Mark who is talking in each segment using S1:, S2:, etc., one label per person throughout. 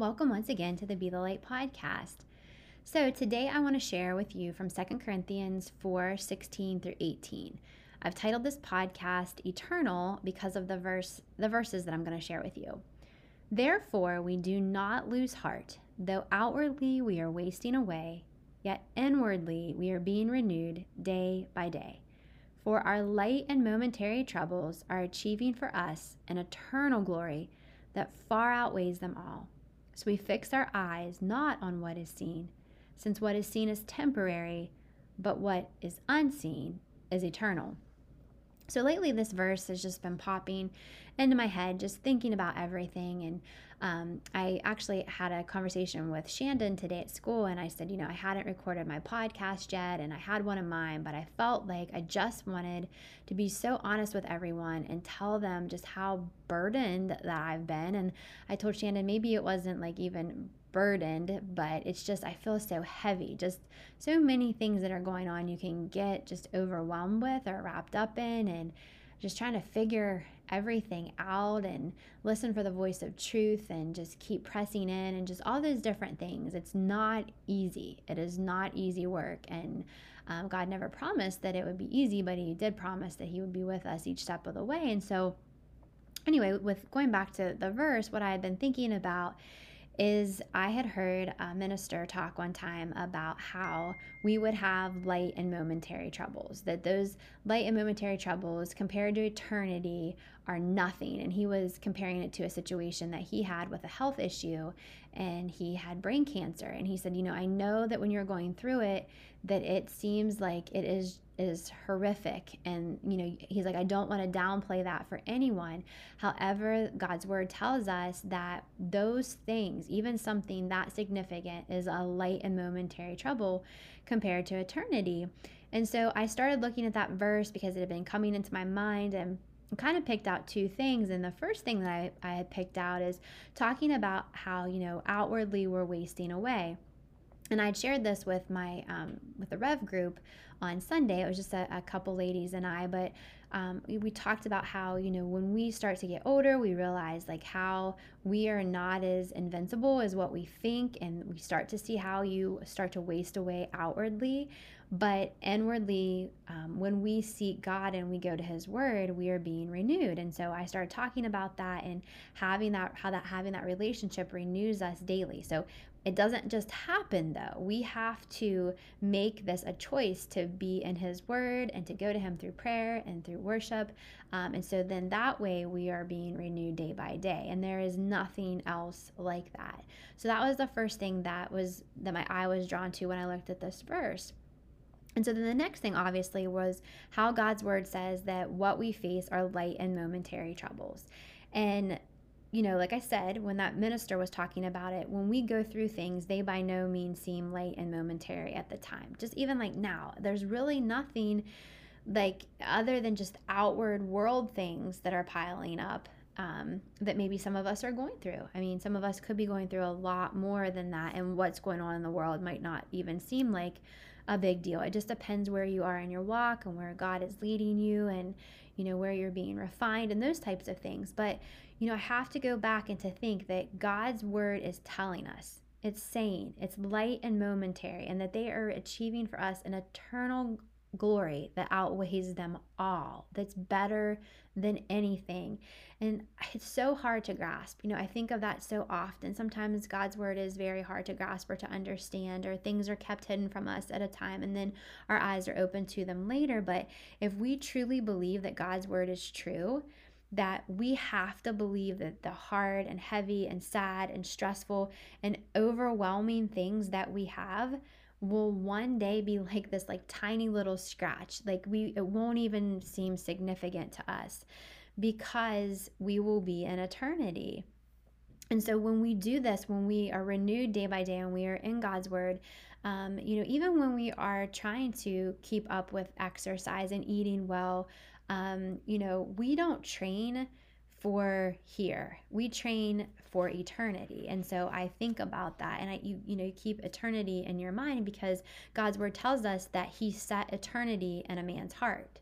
S1: Welcome once again to the Be the Light podcast. So, today I want to share with you from 2 Corinthians 4 16 through 18. I've titled this podcast Eternal because of the verse the verses that I'm going to share with you. Therefore, we do not lose heart, though outwardly we are wasting away, yet inwardly we are being renewed day by day. For our light and momentary troubles are achieving for us an eternal glory that far outweighs them all. So we fix our eyes not on what is seen, since what is seen is temporary, but what is unseen is eternal. So lately, this verse has just been popping into my head, just thinking about everything. And um, I actually had a conversation with Shandon today at school, and I said, you know, I hadn't recorded my podcast yet, and I had one of mine, but I felt like I just wanted to be so honest with everyone and tell them just how burdened that I've been. And I told Shandon maybe it wasn't like even burdened, but it's just, I feel so heavy. Just so many things that are going on you can get just overwhelmed with or wrapped up in, and just trying to figure everything out and listen for the voice of truth and just keep pressing in and just all those different things. It's not easy. It is not easy work. And um, God never promised that it would be easy, but He did promise that He would be with us each step of the way. And so, anyway, with going back to the verse, what I had been thinking about is I had heard a minister talk one time about how we would have light and momentary troubles, that those light and momentary troubles compared to eternity are nothing. And he was comparing it to a situation that he had with a health issue and he had brain cancer. And he said, You know, I know that when you're going through it, that it seems like it is is horrific and you know he's like i don't want to downplay that for anyone however god's word tells us that those things even something that significant is a light and momentary trouble compared to eternity and so i started looking at that verse because it had been coming into my mind and kind of picked out two things and the first thing that I, I had picked out is talking about how you know outwardly we're wasting away and I'd shared this with my um, with the Rev group on Sunday. It was just a, a couple ladies and I, but um, we, we, talked about how you know when we start to get older, we realize like how we are not as invincible as what we think, and we start to see how you start to waste away outwardly, but inwardly, um, when we seek God and we go to His Word, we are being renewed. And so I started talking about that and having that how that having that relationship renews us daily. So it doesn't just happen though. We have to make this a choice to be in His Word and to go to Him through prayer and through worship. Um, and so then that way we are being renewed day by day. And there is nothing else like that. So that was the first thing that was that my eye was drawn to when I looked at this verse. And so then the next thing, obviously, was how God's word says that what we face are light and momentary troubles. And you know, like I said, when that minister was talking about it, when we go through things, they by no means seem light and momentary at the time. Just even like now, there's really nothing like other than just outward world things that are piling up um, that maybe some of us are going through. I mean, some of us could be going through a lot more than that, and what's going on in the world might not even seem like a big deal. It just depends where you are in your walk and where God is leading you and, you know, where you're being refined and those types of things. But, you know, I have to go back and to think that God's word is telling us, it's saying, it's light and momentary, and that they are achieving for us an eternal glory that outweighs them all, that's better than anything. And it's so hard to grasp. You know, I think of that so often. Sometimes God's word is very hard to grasp or to understand, or things are kept hidden from us at a time and then our eyes are open to them later. But if we truly believe that God's word is true, that we have to believe that the hard and heavy and sad and stressful and overwhelming things that we have will one day be like this like tiny little scratch. Like we it won't even seem significant to us because we will be in eternity. And so when we do this when we are renewed day by day and we are in god's word um, you know even when we are trying to keep up with exercise and eating well um, you know we don't train for here. We train for eternity. And so I think about that and I you you know you keep eternity in your mind because God's word tells us that he set eternity in a man's heart.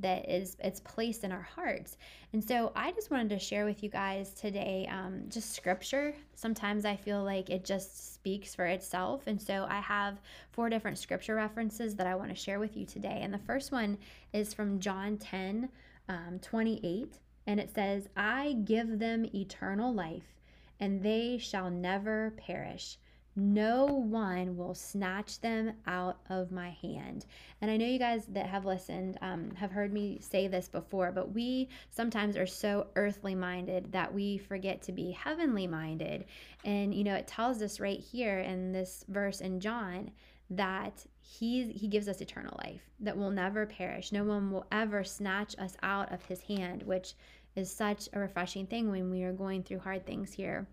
S1: that is it's placed in our hearts and so i just wanted to share with you guys today um, just scripture sometimes i feel like it just speaks for itself and so i have four different scripture references that i want to share with you today and the first one is from john 10 um, 28 and it says i give them eternal life and they shall never perish no one will snatch them out of my hand. And I know you guys that have listened um, have heard me say this before, but we sometimes are so earthly minded that we forget to be heavenly minded. And, you know, it tells us right here in this verse in John that he, he gives us eternal life, that will never perish. No one will ever snatch us out of his hand, which is such a refreshing thing when we are going through hard things here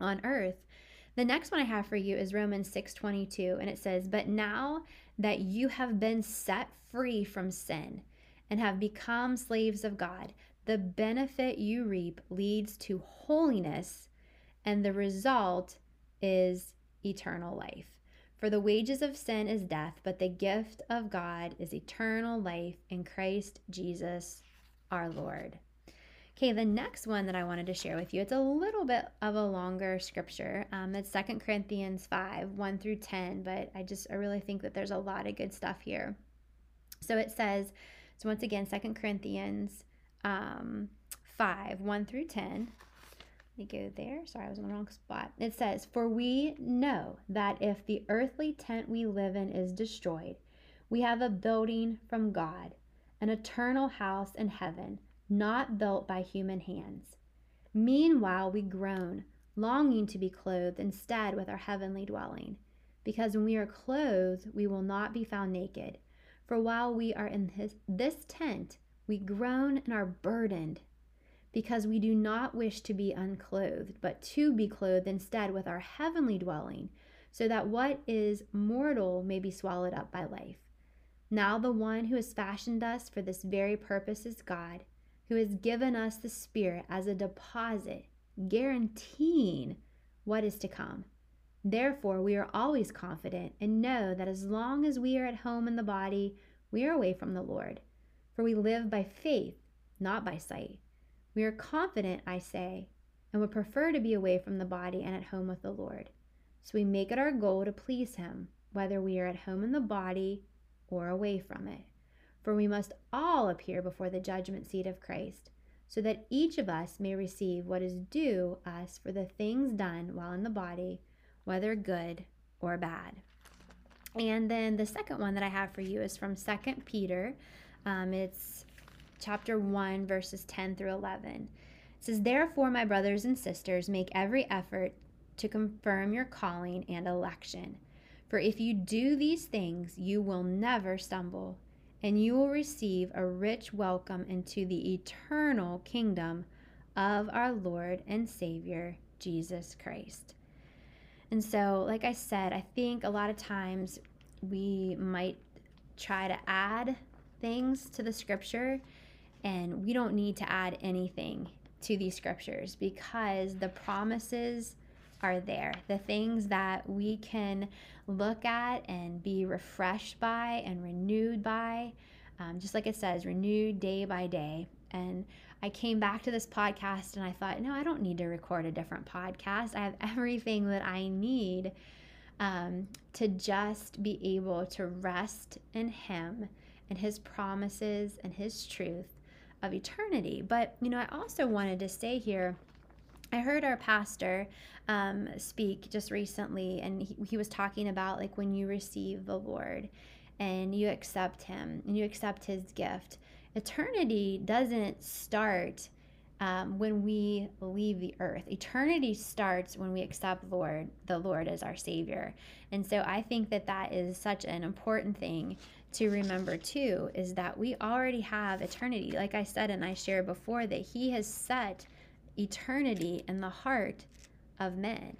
S1: on earth. The next one I have for you is Romans 6:22 and it says, "But now that you have been set free from sin and have become slaves of God, the benefit you reap leads to holiness, and the result is eternal life. For the wages of sin is death, but the gift of God is eternal life in Christ Jesus our Lord." Okay, the next one that I wanted to share with you, it's a little bit of a longer scripture. Um, it's Second Corinthians 5, 1 through 10, but I just, I really think that there's a lot of good stuff here. So it says, so once again, Second Corinthians um, 5, 1 through 10. Let me go there. Sorry, I was in the wrong spot. It says, For we know that if the earthly tent we live in is destroyed, we have a building from God, an eternal house in heaven not built by human hands. Meanwhile, we groan, longing to be clothed instead with our heavenly dwelling. Because when we are clothed, we will not be found naked. For while we are in his, this tent, we groan and are burdened, because we do not wish to be unclothed, but to be clothed instead with our heavenly dwelling, so that what is mortal may be swallowed up by life. Now, the one who has fashioned us for this very purpose is God who has given us the Spirit as a deposit, guaranteeing what is to come. Therefore, we are always confident and know that as long as we are at home in the body, we are away from the Lord. For we live by faith, not by sight. We are confident, I say, and would prefer to be away from the body and at home with the Lord. So we make it our goal to please Him, whether we are at home in the body or away from it. For we must all appear before the judgment seat of Christ, so that each of us may receive what is due us for the things done while in the body, whether good or bad. And then the second one that I have for you is from Second Peter. Um, it's chapter 1, verses 10 through 11. It says, Therefore, my brothers and sisters, make every effort to confirm your calling and election. For if you do these things, you will never stumble and you will receive a rich welcome into the eternal kingdom of our Lord and Savior, Jesus Christ. And so, like I said, I think a lot of times we might try to add things to the scripture, and we don't need to add anything to these scriptures because the promises are there. The things that we can look at and be refreshed by and renewed by. Um, just like it says, renewed day by day. And I came back to this podcast and I thought, no, I don't need to record a different podcast. I have everything that I need um, to just be able to rest in Him and His promises and His truth of eternity. But, you know, I also wanted to say here I heard our pastor um, speak just recently, and he, he was talking about like when you receive the Lord and you accept Him and you accept His gift. Eternity doesn't start um, when we leave the earth. Eternity starts when we accept Lord, the Lord as our Savior. And so I think that that is such an important thing to remember too, is that we already have eternity. Like I said and I shared before, that He has set eternity in the heart of men.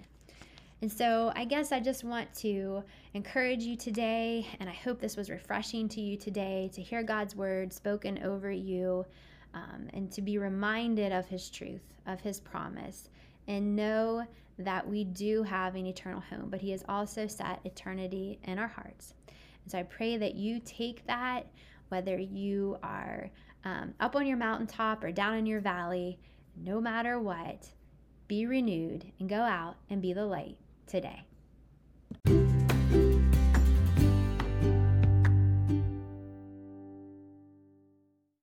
S1: And so I guess I just want to encourage you today, and I hope this was refreshing to you today to hear God's word spoken over you um, and to be reminded of His truth, of His promise, and know that we do have an eternal home, but He has also set eternity in our hearts. And so I pray that you take that whether you are um, up on your mountaintop or down in your valley, no matter what, be renewed and go out and be the light today.